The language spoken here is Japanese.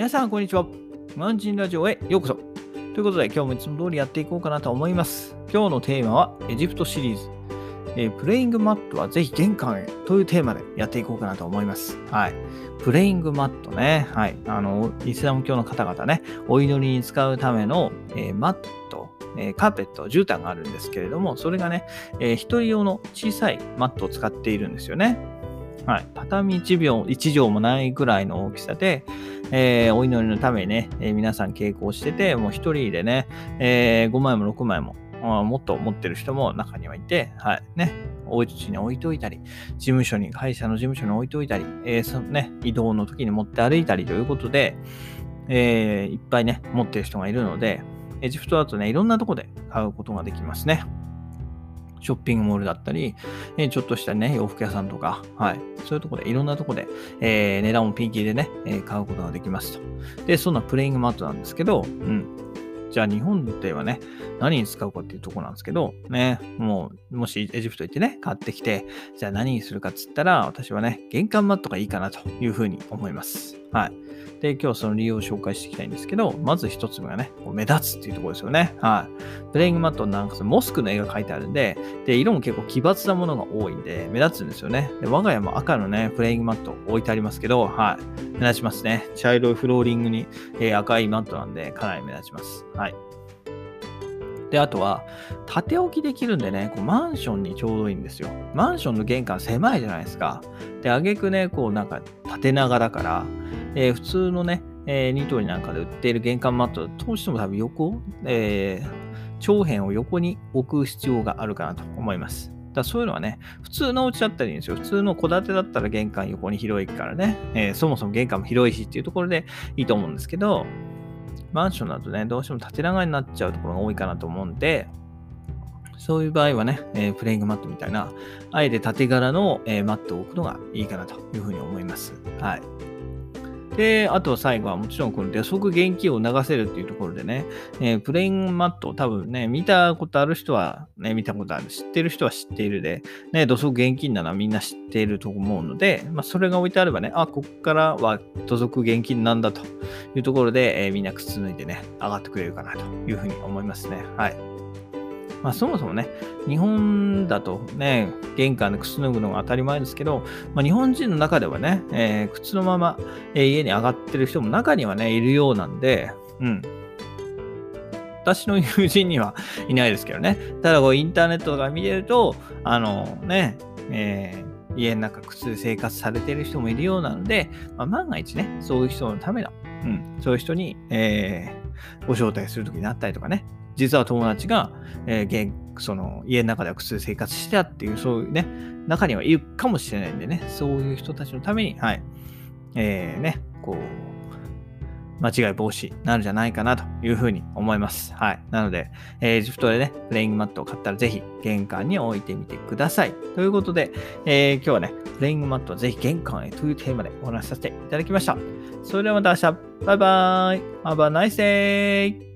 皆さん、こんにちは。マンチンラジオへようこそ。ということで、今日もいつも通りやっていこうかなと思います。今日のテーマは、エジプトシリーズ。えープレイングマットはぜひ玄関へというテーマでやっていこうかなと思います。はい。プレイングマットね。はい。あの、イスラム教の方々ね、お祈りに使うための、えーマット、えーカーペット、絨毯があるんですけれども、それがね、えー一人用の小さいマットを使っているんですよね。はい。畳1秒、1畳もないぐらいの大きさで、えーお祈りのためにね、えー皆さん傾向してて、もう一人でね、えー5枚も6枚も、もっと持ってる人も中にはいて、はい、ね、お家に置いといたり、事務所に、会社の事務所に置いといたり、えそのね、移動の時に持って歩いたりということで、えいっぱいね、持ってる人がいるので、エジプトだとね、いろんなとこで買うことができますね。ショッピングモールだったり、えちょっとしたね、洋服屋さんとか、はい、そういうとこで、いろんなとこで、えー値段もピンキリでね、え買うことができますと。で、そんなプレイングマットなんですけど、うん。じゃあ日本ではね、何に使うかっていうとこなんですけど、ね、もう、もしエジプト行ってね、買ってきて、じゃあ何にするかっつったら、私はね、玄関マットがいいかなというふうに思います。はい。で、今日その理由を紹介していきたいんですけど、まず一つ目がね、こう目立つっていうところですよね。はい。プレイングマットなんかそのモスクの絵が描いてあるんで、で、色も結構奇抜なものが多いんで、目立つんですよね。で、我が家も赤のね、プレイングマット置いてありますけど、はい。目立ちますね。茶色いフローリングに、えー赤いマットなんで、かなり目立ちます。はい。で、あとは、縦置きできるんでね、こうマンションにちょうどいいんですよ。マンションの玄関狭いじゃないですか。で、あげくね、こうなんか縦長だから、えー普通のね、えーニトリなんかで売っている玄関マット、どうしても多分横、え長辺を横に置く必要があるかなと思います。だそういうのはね、普通のお家だったらいいんですよ。普通の戸建てだったら玄関横に広いからね、えそもそも玄関も広いしっていうところでいいと思うんですけど、マンションだとね、どうしても縦長になっちゃうところが多いかなと思うんで、そういう場合はね、えープレイングマットみたいな、あえて縦柄の、えーマットを置くのがいいかなというふうに思います。はい。で、あと最後はもちろんこの土足元気を流せるっていうところでね、えープレインマット多分ね、見たことある人はね、見たことある。知ってる人は知っているで、ね、土足現金ならみんな知っていると思うので、まあ、それが置いてあればね、あ、ここからは土足現金なんだというところで、えーみんな靴脱いでね、上がってくれるかなというふうに思いますね。はい。まあ、そもそもね、日本だとね、玄関で靴脱ぐのが当たり前ですけど、まあ、日本人の中ではね、えー靴のまま、家に上がってる人も中にはね、いるようなんで、うん。私の友人にはいないですけどね。ただこうインターネットとか見てると、あのね、えー家の中靴で生活されてる人もいるようなので、まあ、万が一ね、そういう人のための、うん、そういう人に、えーご招待するときにあったりとかね、実は友達が、えーその家の中では靴で生活してたっていう、そういうね、中にはいるかもしれないんでね、そういう人たちのために、はい、えーね、こう、間違い防止になるんじゃないかなというふうに思います。はい。なので、えーエジプトでね、プレイングマットを買ったらぜひ玄関に置いてみてください。ということで、えー今日はね、プレイングマットをぜひ玄関へというテーマでお話しさせていただきました。それではまた明日、バイバーイ !Have a nice day!